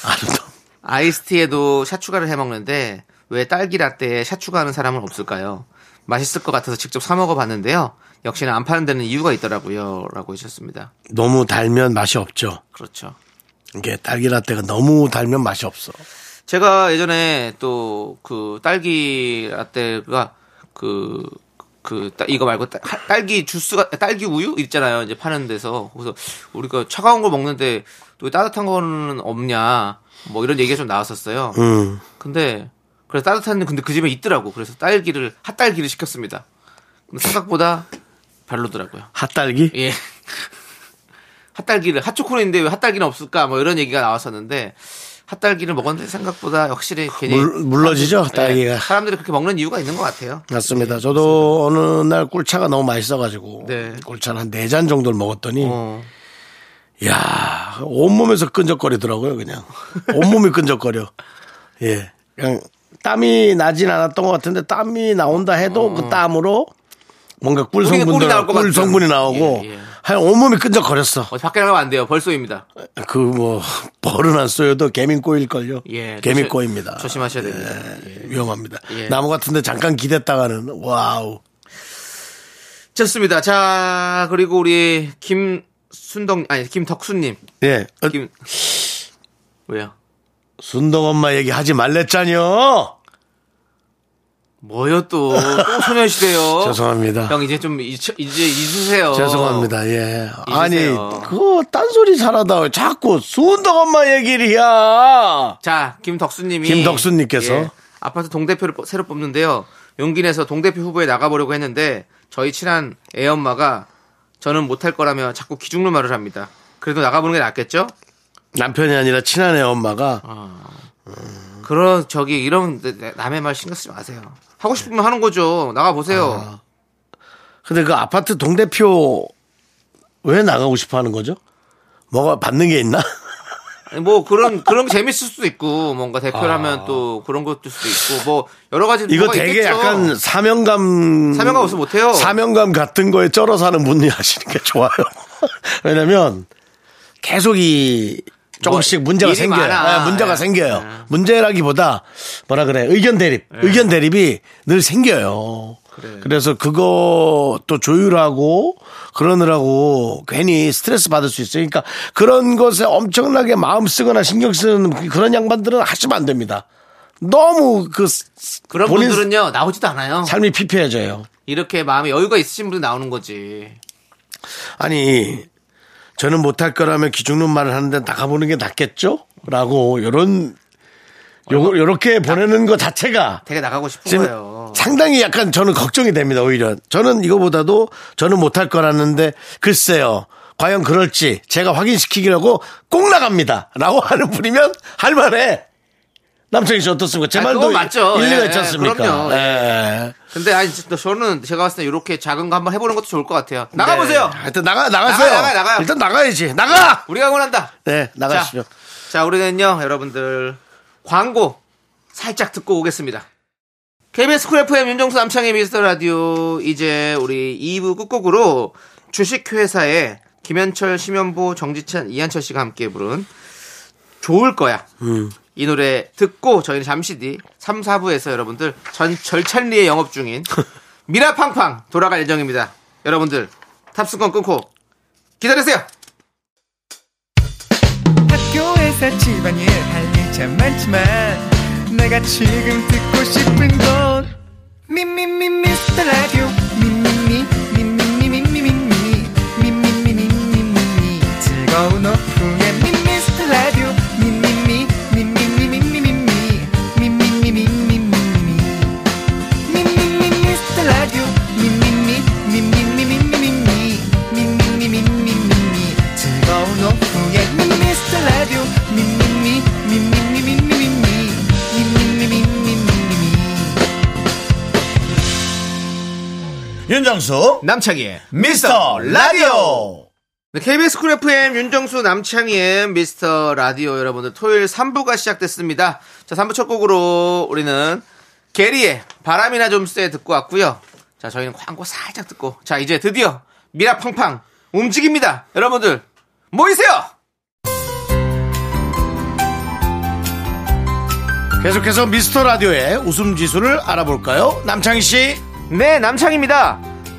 Speaker 1: 아름다운.
Speaker 2: 아이스티에도 샷 추가를 해 먹는데 왜 딸기 라떼에 샷 추가하는 사람은 없을까요? 맛있을 것 같아서 직접 사 먹어봤는데요. 역시나 안 파는 데는 이유가 있더라고요.라고 하셨습니다.
Speaker 1: 너무 달면 맛이 없죠.
Speaker 2: 그렇죠.
Speaker 1: 이게 딸기 라떼가 너무 달면 맛이 없어.
Speaker 2: 제가 예전에 또 그 딸기 라떼가 그, 그, 따- 이거 말고 따- 하- 딸기 주스가, 딸기 우유 있잖아요. 이제 파는 데서. 그래서 우리가 차가운 거 먹는데 또 따뜻한 거는 없냐. 뭐 이런 얘기가 좀 나왔었어요.
Speaker 1: 음.
Speaker 2: 근데 그래서 따뜻한 근데 그 집에 있더라고. 그래서 딸기를 핫딸기를 시켰습니다. 근데 생각보다 별로더라고요.
Speaker 1: 핫딸기?
Speaker 2: 예. 핫딸기를 핫초코인데 왜 핫딸기는 없을까? 뭐 이런 얘기가 나왔었는데 핫딸기를 먹었는데 생각보다 확실히 괜히
Speaker 1: 물- 물러지죠,
Speaker 2: 사람들-
Speaker 1: 딸기가.
Speaker 2: 예, 사람들이 그렇게 먹는 이유가 있는 것 같아요.
Speaker 1: 맞습니다. 저도 어느 날 꿀차가 너무 맛있어가지고
Speaker 2: 네.
Speaker 1: 꿀차를 한 네 잔 정도를 먹었더니
Speaker 2: 어.
Speaker 1: 야 온몸에서 끈적거리더라고요 그냥 온몸이 끈적거려 예 그냥 땀이 나진 않았던 것 같은데 땀이 나온다 해도 그 땀으로 뭔가 꿀
Speaker 2: 꿀이
Speaker 1: 성분들 꿀. 성분이 나오고
Speaker 2: 예, 예.
Speaker 1: 하여 온몸이 끈적거렸어
Speaker 2: 어디 밖에 나가면 안 돼요. 벌 쏘입니다.
Speaker 1: 그 뭐 벌은 안 쏘여도 개민 꼬일걸요
Speaker 2: 예.
Speaker 1: 개민
Speaker 2: 조심-
Speaker 1: 꼬입니다
Speaker 2: 조심하셔야 됩니다.
Speaker 1: 예, 위험합니다
Speaker 2: 예.
Speaker 1: 나무 같은데 잠깐 기댔다가는 wow
Speaker 2: 좋습니다. 자, 그리고 우리 김순덕, 아니, 김덕수님.
Speaker 1: 예 어,
Speaker 2: 김, 왜요?
Speaker 1: 순덕 엄마 얘기 하지 말랬잖여.
Speaker 2: 뭐요 또? 또 소녀시대요.
Speaker 1: 죄송합니다.
Speaker 2: 형 이제 좀 잊, 이제 잊으세요.
Speaker 1: 죄송합니다. 예. 아니,
Speaker 2: 잊으세요.
Speaker 1: 그거 딴소리 잘하다. 왜 자꾸 순덕 엄마 얘기를 야.
Speaker 2: 자, 김덕수님이
Speaker 1: 김덕수님께서.
Speaker 2: 예, 아파트 동대표를 뽑- 새로 뽑는데요. 용기 내서 동대표 후보에 나가보려고 했는데 저희 친한 애 엄마가 저는 못할 거라며 자꾸 기죽는 말을 합니다. 그래도 나가보는 게 낫겠죠?
Speaker 1: 남편이 아니라 친한 애 엄마가
Speaker 2: 그런 저기 이런 남의 말 신경 쓰지 마세요. 하고 싶으면 하는 거죠. 나가 보세요.
Speaker 1: 근데 그 아파트 동대표 왜 나가고 싶어 하는 거죠? 뭐가 받는 게 있나?
Speaker 2: 뭐 그런 그런 게 재밌을 수도 있고 뭔가 대표라면 또 그런 것도 수도 있고 뭐 여러 가지
Speaker 1: 이거 되게
Speaker 2: 있겠죠.
Speaker 1: 약간 사명감
Speaker 2: 사명감 없으면 못해요.
Speaker 1: 사명감 같은 거에 쩔어서 하는 분이 하시는 게 좋아요. 왜냐면 계속 이 조금씩
Speaker 2: 뭐,
Speaker 1: 문제가 생겨요. 네, 문제가
Speaker 2: 예.
Speaker 1: 생겨요.
Speaker 2: 예.
Speaker 1: 문제라기보다 뭐라 그래 의견 대립, 의견 대립이 늘 생겨요. 그래서 그것도 조율하고 그러느라고 괜히 스트레스 받을 수 있어요. 그러니까 그런 것에 엄청나게 마음 쓰거나 신경 쓰는 그런 양반들은 하시면 안 됩니다. 너무 그
Speaker 2: 그런 분들은요 나오지도 않아요.
Speaker 1: 삶이 피폐해져요.
Speaker 2: 이렇게 마음에 여유가 있으신 분들 나오는 거지.
Speaker 1: 아니 저는 못할 거라면 기죽는 말을 하는데 나가보는 게 낫겠죠? 라고 요런 요 요렇게 보내는 것 자체가
Speaker 2: 되게 나가고 싶은 거예요.
Speaker 1: 상당히 약간 저는 걱정이 됩니다 오히려 저는 이거보다도 저는 못할 거라는데 글쎄요 과연 그럴지 제가 확인시키기라고 꼭 나갑니다 라고 하는 분이면 할만해 남창희 씨 어떻습니까 제
Speaker 2: 아,
Speaker 1: 말도
Speaker 2: 맞죠.
Speaker 1: 일리가
Speaker 2: 예,
Speaker 1: 있지 않습니까
Speaker 2: 그럼요.
Speaker 1: 예.
Speaker 2: 근데 아니 저는 제가 봤을 때 이렇게 작은 거 한번 해보는 것도 좋을 것 같아요. 나가 보세요.
Speaker 1: 네. 하여튼 나가 나가세요
Speaker 2: 나가요, 나가요.
Speaker 1: 일단 나가야지 나가
Speaker 2: 우리가 응원한다.
Speaker 1: 네 나가시죠
Speaker 2: 자, 자, 우리는요, 여러분들 광고 살짝 듣고 오겠습니다. KBS Cool FM 윤정수 남창희의 미스터 라디오 이제 우리 2부 끝곡으로 주식회사의 김현철, 심현보, 정지찬, 이한철 씨가 함께 부른 좋을 거야. 이 노래 듣고 저희는 잠시 뒤 3, 4부에서 여러분들 전 절찬리에 영업 중인 미라팡팡 돌아갈 예정입니다. 여러분들 탑승권 끊고 기다리세요.
Speaker 4: 학교에서 집안일 할일참 많지만 내가 지금 듣고 싶은
Speaker 1: 윤정수
Speaker 2: 남창희의
Speaker 1: 미스터 라디오
Speaker 2: 네, KBS Cool FM 윤정수 남창희의 미스터 라디오 여러분들 토요일 3부가 시작됐습니다. 자, 3부 첫 곡으로 우리는 게리의 바람이나 좀 쐐 듣고 왔고요. 자, 저희는 광고 살짝 듣고 자, 이제 드디어 미라팡팡 움직입니다. 여러분들 모이세요.
Speaker 1: 계속해서 미스터 라디오의 웃음 지수를 알아볼까요? 남창희 씨.
Speaker 2: 네, 남창입니다.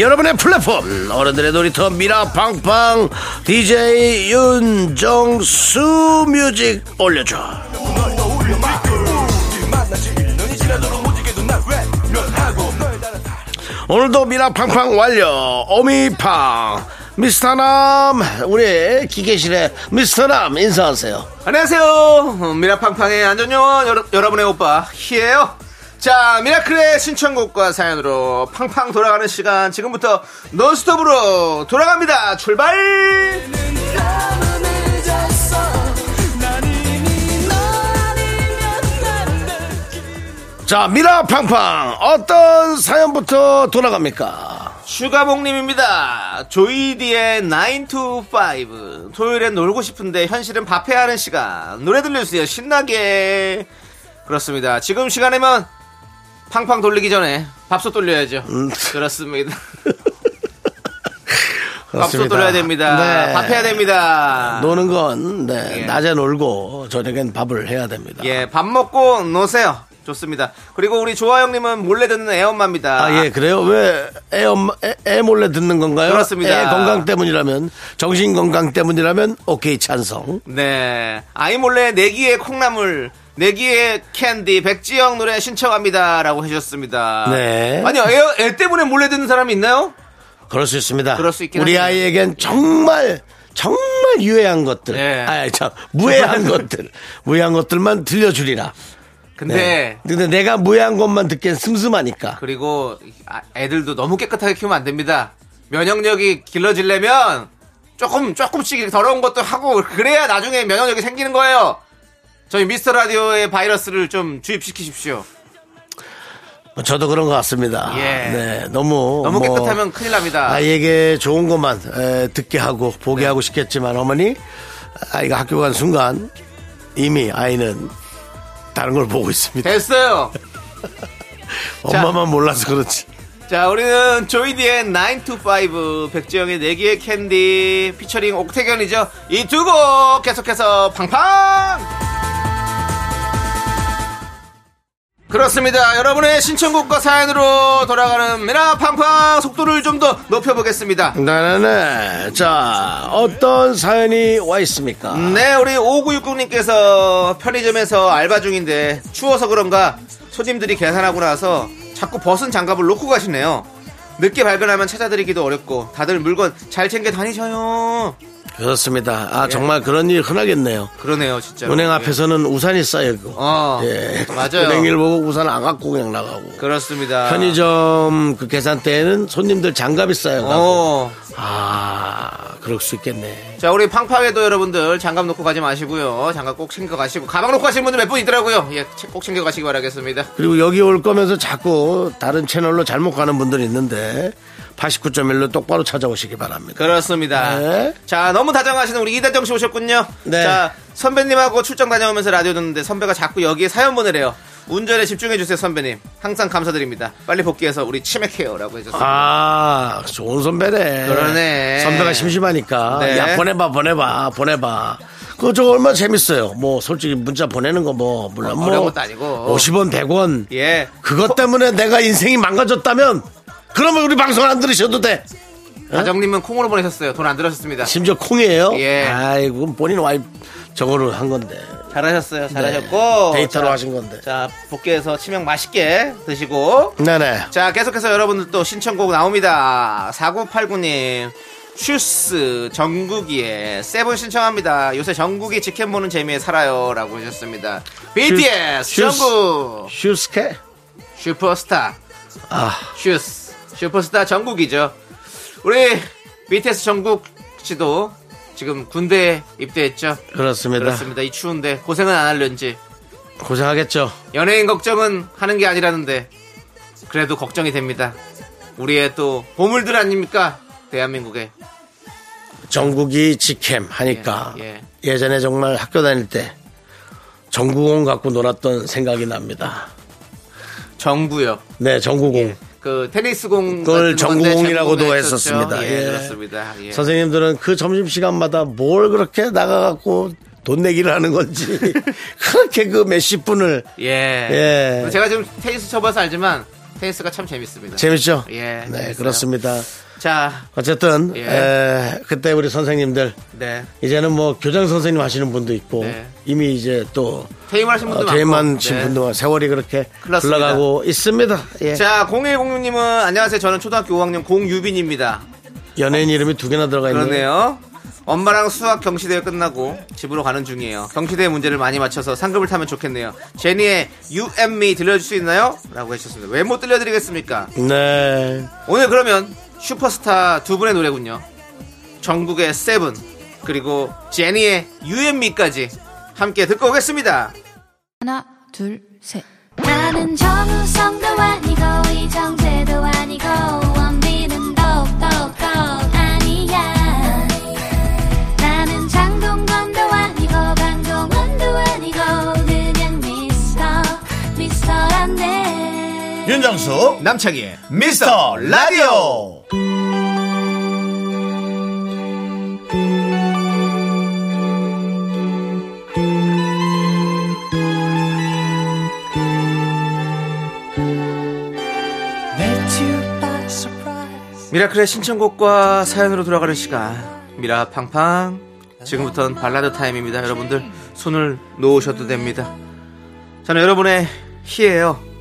Speaker 1: 여러분의 플랫폼. 어른들의 놀이터 미라팡팡. DJ 윤정수 뮤직 올려줘. 오늘도 미라팡팡 완료. 오미팡. 미스터남 우리 기계실의 미스터남 인사하세요.
Speaker 2: 안녕하세요. 미라팡팡의 안전요원 여러, 여러분의 오빠 희예요. 자, 미라클의 신청곡과 사연으로 팡팡 돌아가는 시간 지금부터 논스톱으로 돌아갑니다. 출발!
Speaker 1: 자 미라 팡팡 어떤 사연부터 돌아갑니까
Speaker 2: 슈가봉님입니다. 조이디의 9 to 5. 토요일엔 놀고 싶은데 현실은 밥해야 하는 시간. 노래 들려주세요. 신나게. 그렇습니다. 지금 시간이면 팡팡 돌리기 전에 밥솥 돌려야죠. 그렇습니다. 밥솥. 돌려야 됩니다.
Speaker 1: 네.
Speaker 2: 밥 해야 됩니다.
Speaker 1: 노는 건 네,
Speaker 2: 예.
Speaker 1: 낮에 놀고 저녁엔 밥을 해야 됩니다.
Speaker 2: 예, 밥 먹고 노세요. 좋습니다. 그리고 우리 조아영님은 몰래 듣는 애엄마입니다.
Speaker 1: 아, 예, 그래요? 왜 애 엄마, 애, 애 몰래 듣는 건가요?
Speaker 2: 그렇습니다.
Speaker 1: 애 건강 때문이라면, 정신 건강 때문이라면, 오케이, 찬성.
Speaker 2: 네. 아이 몰래 내기의 콩나물, 내기의 캔디, 백지영 노래 신청합니다. 라고 해주셨습니다.
Speaker 1: 네.
Speaker 2: 아니요, 애, 애 때문에 몰래 듣는 사람이 있나요?
Speaker 1: 그럴 수 있습니다.
Speaker 2: 그럴 수 있긴
Speaker 1: 우리
Speaker 2: 하네요.
Speaker 1: 아이에겐 정말, 정말 유해한 것들.
Speaker 2: 네.
Speaker 1: 아, 참, 무해한 것들. 무해한 것들만 들려주리라.
Speaker 2: 근데,
Speaker 1: 네. 근데 내가 무해한 것만 듣기엔 슴슴하니까.
Speaker 2: 그리고 아, 애들도 너무 깨끗하게 키우면 안 됩니다. 면역력이 길러지려면 조금, 조금씩 더러운 것도 하고, 그래야 나중에 면역력이 생기는 거예요. 저희 미스터 라디오의 바이러스를 좀 주입시키십시오.
Speaker 1: 뭐 저도 그런 것 같습니다.
Speaker 2: 예.
Speaker 1: 네, 너무.
Speaker 2: 너무
Speaker 1: 뭐
Speaker 2: 깨끗하면 큰일 납니다.
Speaker 1: 아이에게 좋은 것만 에, 듣게 하고 보게 하고 싶겠지만 어머니 아이가 학교 간 순간 이미 아이는 다른 걸 보고 있습니다.
Speaker 2: 됐어요.
Speaker 1: 엄마만 몰라서 그렇지.
Speaker 2: 자, 우리는 조이디의 9 to 5, 백지영의 내 귀에 캔디, 피처링 옥택연이죠. 이 두 곡 계속해서 팡팡! 그렇습니다. 여러분의 신청곡과 사연으로 돌아가는 미라 팡팡 속도를 좀 더 높여보겠습니다.
Speaker 1: 네네네. 자, 어떤 사연이 와 있습니까?
Speaker 2: 네, 우리 5969님께서 편의점에서 알바 중인데 추워서 그런가 손님들이 계산하고 나서 자꾸 벗은 장갑을 놓고 가시네요. 늦게 발견하면 찾아드리기도 어렵고 다들 물건 잘 챙겨 다니셔요.
Speaker 1: 그렇습니다. 아, 정말 그런 일 흔하겠네요.
Speaker 2: 그러네요, 진짜.
Speaker 1: 은행 앞에서는 우산이 쌓이고.
Speaker 2: 어,
Speaker 1: 예.
Speaker 2: 맞아요.
Speaker 1: 은행일 보고 우산 안 갖고 그냥 나가고.
Speaker 2: 그렇습니다.
Speaker 1: 편의점 그 계산대에는 손님들 장갑이 쌓여가고.
Speaker 2: 어.
Speaker 1: 아, 그럴 수 있겠네.
Speaker 2: 자, 우리 팡팡에도 여러분들 장갑 놓고 가지 마시고요. 장갑 꼭 챙겨 가시고 가방 놓고 가시는 분들 몇 분 있더라고요. 예, 꼭 챙겨 가시기 바라겠습니다.
Speaker 1: 그리고 여기 올 거면서 자꾸 다른 채널로 잘못 가는 분들이 있는데 89.1로 똑바로 찾아오시기 바랍니다.
Speaker 2: 그렇습니다.
Speaker 1: 네.
Speaker 2: 자, 너무 다정하시는 우리 이다정 씨 오셨군요.
Speaker 1: 네.
Speaker 2: 자, 선배님하고 출장 다녀오면서 라디오 듣는데 선배가 자꾸 여기에 사연 보내래요. 운전에 집중해주세요, 선배님. 항상 감사드립니다. 빨리 복귀해서 우리 치맥해요 라고 해줬습니다.
Speaker 1: 아, 좋은 선배네.
Speaker 2: 그러네.
Speaker 1: 선배가 심심하니까.
Speaker 2: 네.
Speaker 1: 야, 보내봐, 보내봐, 보내봐. 그거 저거 얼마나 재밌어요. 뭐, 솔직히 문자 보내는 거 뭐, 물론 뭐.
Speaker 2: 어려운 것도 아니고.
Speaker 1: 50원, 100원.
Speaker 2: 예.
Speaker 1: 그것 때문에 내가 인생이 망가졌다면, 그러면 우리 방송 안 들으셔도 돼.
Speaker 2: 다정님은 콩으로 보내셨어요. 돈 안 들으셨습니다.
Speaker 1: 심지어 콩이에요.
Speaker 2: 예.
Speaker 1: 아이고, 본인 와이프 저거로 한 건데.
Speaker 2: 잘하셨어요. 잘하셨고.
Speaker 1: 데이터로
Speaker 2: 자,
Speaker 1: 하신 건데.
Speaker 2: 자, 복귀해서 치맥 맛있게 드시고.
Speaker 1: 네네.
Speaker 2: 자, 계속해서 여러분들 또 신청곡 나옵니다. 4989님. 슈스 정국이의 Seven 신청합니다. 요새 정국이 직캠 보는 재미에 살아요. 라고 해주셨습니다. BTS
Speaker 1: 슈스.
Speaker 2: 정국
Speaker 1: 슈스케?
Speaker 2: 슈퍼스타
Speaker 1: 아,
Speaker 2: 슈스 슈퍼스타 정국이죠. 우리 BTS 정국 씨도 지금 군대에 입대했죠.
Speaker 1: 그렇습니다.
Speaker 2: 그렇습니다. 이 추운데 고생은 안 하려는지
Speaker 1: 고생하겠죠.
Speaker 2: 연예인 걱정은 하는 게 아니라는데 그래도 걱정이 됩니다. 우리의 또 보물들 아닙니까? 대한민국의
Speaker 1: 전국이 직캠 하니까
Speaker 2: 예,
Speaker 1: 예, 전에 정말 학교 다닐 때 전구공 갖고 놀았던 생각이 납니다.
Speaker 2: 정구요.
Speaker 1: 네, 전구공.
Speaker 2: 그 테니스 공
Speaker 1: 그걸
Speaker 2: 같은 건데
Speaker 1: 전구공이라고도
Speaker 2: 전구공
Speaker 1: 했었습니다.
Speaker 2: 예,
Speaker 1: 예.
Speaker 2: 그렇습니다. 예.
Speaker 1: 선생님들은 그 점심 시간마다 뭘 그렇게 나가갖고 돈 내기를 하는 건지 그렇게 그 몇십 분을
Speaker 2: 예.
Speaker 1: 예.
Speaker 2: 제가 지금 테니스 쳐봐서 알지만 테니스가 참 재밌습니다.
Speaker 1: 재밌죠?
Speaker 2: 예,
Speaker 1: 네,
Speaker 2: 재밌어요.
Speaker 1: 그렇습니다.
Speaker 2: 자,
Speaker 1: 어쨌든
Speaker 2: 예.
Speaker 1: 에, 그때 우리 선생님들
Speaker 2: 네.
Speaker 1: 이제는 뭐 교장 선생님 하시는 분도 있고
Speaker 2: 네.
Speaker 1: 이미 이제 또
Speaker 2: 퇴임하신 분도
Speaker 1: 어,
Speaker 2: 많고.
Speaker 1: 퇴임하신
Speaker 2: 네.
Speaker 1: 분도 세월이 그렇게
Speaker 2: 그렇습니다.
Speaker 1: 흘러가고 있습니다. 예.
Speaker 2: 자, 0106님은 안녕하세요. 저는 초등학교 5학년 공유빈입니다.
Speaker 1: 연예인 이름이 두 개나 들어가 있네요.
Speaker 2: 그러네요. 엄마랑 수학 경시대회 끝나고 집으로 가는 중이에요. 경시대회 문제를 많이 맞춰서 상급을 타면 좋겠네요. 제니의 You and Me 들려줄 수 있나요? 라고 해주셨습니다. 왜 못 들려드리겠습니까?
Speaker 1: 네.
Speaker 2: 오늘 그러면 슈퍼스타 두 분의 노래군요. 정국의 세븐 그리고 제니의 Me까지 함께 듣고 오겠습니다.
Speaker 5: 하나, 둘, 셋.
Speaker 6: 나는 정우성도 아니고 이정재도 아니고
Speaker 1: 윤정수
Speaker 2: 남창희의
Speaker 1: 미스터 라디오.
Speaker 2: 미라클의 신청곡과 사연으로 돌아가는 시간. 미라 팡팡. 지금부터는 발라드 타임입니다. 여러분들 손을 놓으셔도 됩니다. 저는 여러분의 희예요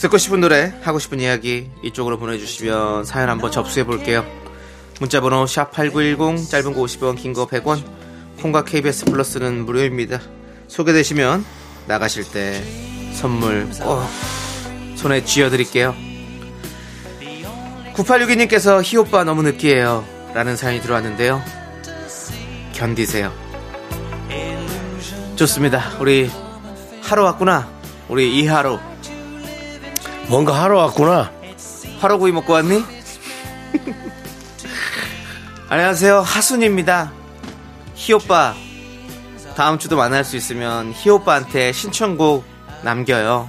Speaker 2: 듣고 싶은 노래 하고 싶은 이야기 이쪽으로 보내주시면 사연 한번 접수해 볼게요. 문자번호 샵8910 짧은 거 50원 긴 거 100원 콩과 KBS 플러스는 무료입니다. 소개되시면 나가실 때 선물 꼭 손에 쥐어드릴게요. 9862님께서 희오빠 너무 느끼해요 라는 사연이 들어왔는데요. 견디세요. 좋습니다. 우리 하루 왔구나. 우리 이하루
Speaker 1: 뭔가 하러 왔구나.
Speaker 2: 화로구이 먹고 왔니? 안녕하세요. 하순입니다. 희오빠. 다음 주도 만날 수 있으면 희오빠한테 신청곡 남겨요.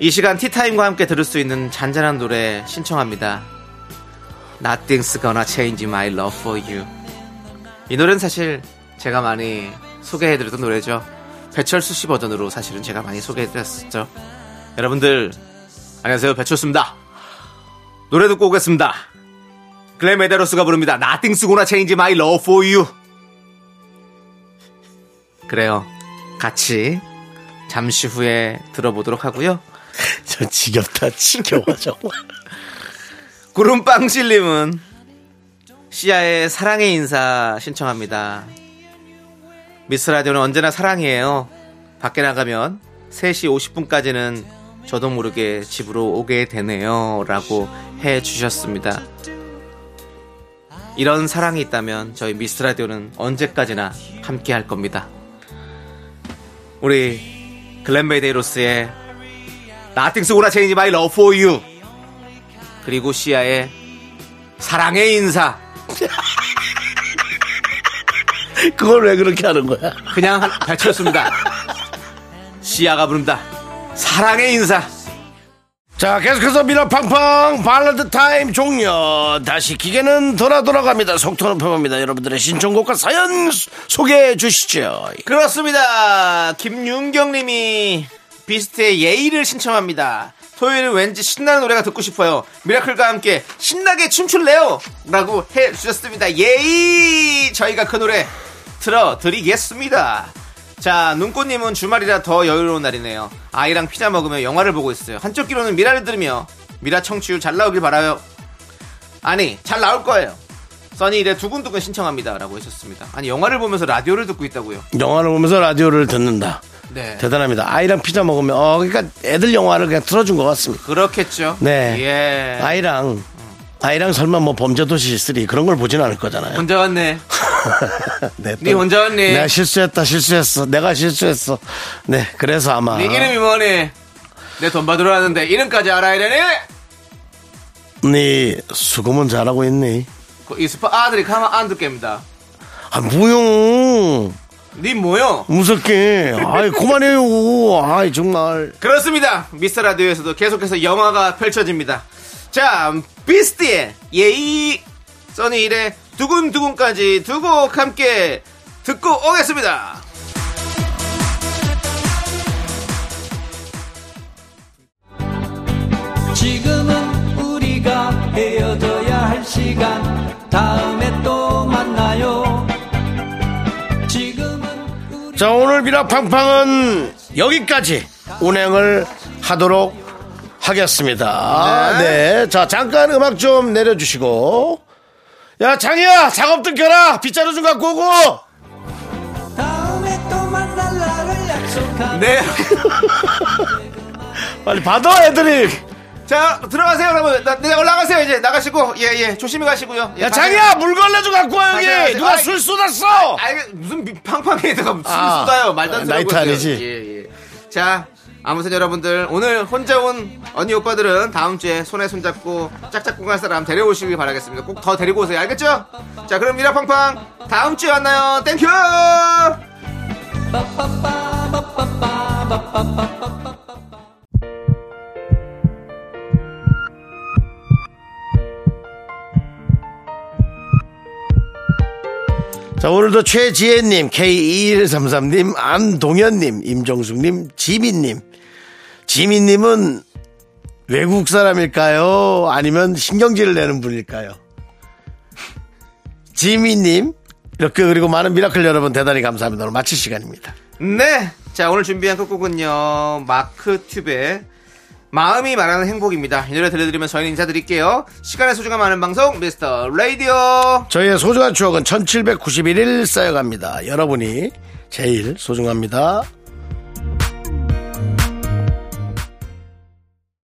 Speaker 2: 이 시간 티타임과 함께 들을 수 있는 잔잔한 노래 신청합니다. Nothing's gonna change my love for you. 이 노래는 사실 제가 많이 소개해드렸던 노래죠. 배철수 씨 버전으로 사실은 제가 많이 소개해드렸었죠 여러분들 안녕하세요. 배철수입니다. 노래 듣고 오겠습니다. 글렌 메데로스가 부릅니다. Nothing's gonna change my love for you. 그래요. 같이 잠시 후에 들어보도록 하고요.
Speaker 1: 저 지겹다, 지겨워, 정말.
Speaker 2: 구름빵실님은 시아의 사랑의 인사 신청합니다. 미스 라디오는 언제나 사랑이에요. 밖에 나가면 3시 50분까지는 저도 모르게 집으로 오게 되네요. 라고 해 주셨습니다. 이런 사랑이 있다면 저희 미스 라디오는 언제까지나 함께 할 겁니다. 우리 글렌 메데이로스의 Nothing's gonna change my love for you. 그리고 씨야의 사랑의 인사.
Speaker 1: 그걸 왜 그렇게 하는 거야?
Speaker 2: 그냥 한- 발표했습니다. 씨야가 부릅니다. 사랑의 인사.
Speaker 1: 자, 계속해서 미라 팡팡 발라드 타임 종료. 다시 기계는 돌아 돌아갑니다. 속도는 표합니다. 여러분들의 신청곡과 사연 소- 소개해 주시죠.
Speaker 2: 그렇습니다. 김윤경 님이 비스트의 예이를 신청합니다. 토요일은 왠지 신나는 노래가 듣고 싶어요. 미라클과 함께 신나게 춤출래요? 라고 해 주셨습니다. 예이! 저희가 그 노래 틀어드리겠습니다. 자, 눈꽃님은 주말이라 더 여유로운 날이네요. 아이랑 피자 먹으며 영화를 보고 있어요. 한쪽 귀로는 미라를 들으며 미라 청취율 잘 나오길 바라요. 아니, 잘 나올 거예요. 써니 이래 두근두근 신청합니다. 라고 하셨습니다. 아니, 영화를 보면서 라디오를 듣고 있다고요?
Speaker 1: 영화를 보면서 라디오를 듣는다.
Speaker 2: 네.
Speaker 1: 대단합니다. 아이랑 피자 먹으면, 어, 그러니까 애들 영화를 그냥 틀어준 것 같습니다.
Speaker 2: 그렇겠죠.
Speaker 1: 네.
Speaker 2: 예.
Speaker 1: 아이랑, 아이랑 설마 뭐 범죄도시 3 그런 걸 보지는 않을 거잖아요.
Speaker 2: 혼자 왔네.
Speaker 1: 네,
Speaker 2: 네 혼자 왔니?
Speaker 1: 내가 실수했다, 실수했어. 내가 실수했어. 네, 그래서 아마.
Speaker 2: 네 이름이 뭐니? 내 돈 받으러 왔는데 이름까지 알아야 되니?
Speaker 1: 네 수고문 잘하고 있니?
Speaker 2: 그 이 스파 아들이 가만 안 듣겠습니다.
Speaker 1: 아 뭐용
Speaker 2: 니 뭐요?
Speaker 1: 무섭게 아이 그만해요 아이 정말
Speaker 2: 그렇습니다. 미스터 라디오에서도 계속해서 영화가 펼쳐집니다. 자, 비스트의 예의, 써니 일의 두근두근까지 두 곡 함께 듣고 오겠습니다.
Speaker 4: 지금은 우리가 헤어져야 할 시간. 다음에 또 만나요. 지금은
Speaker 1: 자 오늘 미라팡팡은 여기까지 운행을 하도록 하겠습니다. 네. 자 잠깐 음악 좀 내려주시고 야 장이야 작업 등 켜라 빗자루 좀 갖고 오고
Speaker 4: 다음에 또 만날 날을 약속한
Speaker 2: 네.
Speaker 1: 빨리 받아 애들이
Speaker 2: 자, 들어가세요, 여러분. 나, 네, 올라가세요, 이제. 나가시고. 예, 예. 조심히 가시고요. 예,
Speaker 1: 야. 장이야 물걸레 좀 갖고 와
Speaker 2: 가세요,
Speaker 1: 여기
Speaker 2: 가세요.
Speaker 1: 누가
Speaker 2: 아이,
Speaker 1: 술 쏟았어
Speaker 2: 아, 이게 무슨 미- 팡팡에다가 무슨
Speaker 1: 아,
Speaker 2: 쏟아요. 말도 안 되는
Speaker 1: 나이트. 아니지?
Speaker 2: 예, 예. 자, 아무튼 여러분들 오늘 혼자 온 언니 오빠들은 다음 주에 손에 손잡고 짝짝꿍 할 사람 데려오시길 바라겠습니다. 꼭 더 데리고 오세요. 알겠죠? 자, 그럼 미라팡팡 다음 주에 만나요. Thank you!
Speaker 1: 자, 오늘도 최지혜님, K2133님, 안동현님, 임정숙님, 지민님. 지민님은 외국 사람일까요? 아니면 신경질을 내는 분일까요? 지민님, 이렇게 그리고 많은 미라클 여러분 대단히 감사합니다. 오늘 마칠 시간입니다.
Speaker 2: 네. 자, 오늘 준비한 끝곡은요. 마크툽의 마음이 말하는 행복입니다. 이 노래 들려드리면 저희는 인사드릴게요. 시간의 소중함 많은 방송, 미스터 라디오.
Speaker 1: 저희의 소중한 추억은 1791일 쌓여갑니다. 여러분이 제일 소중합니다.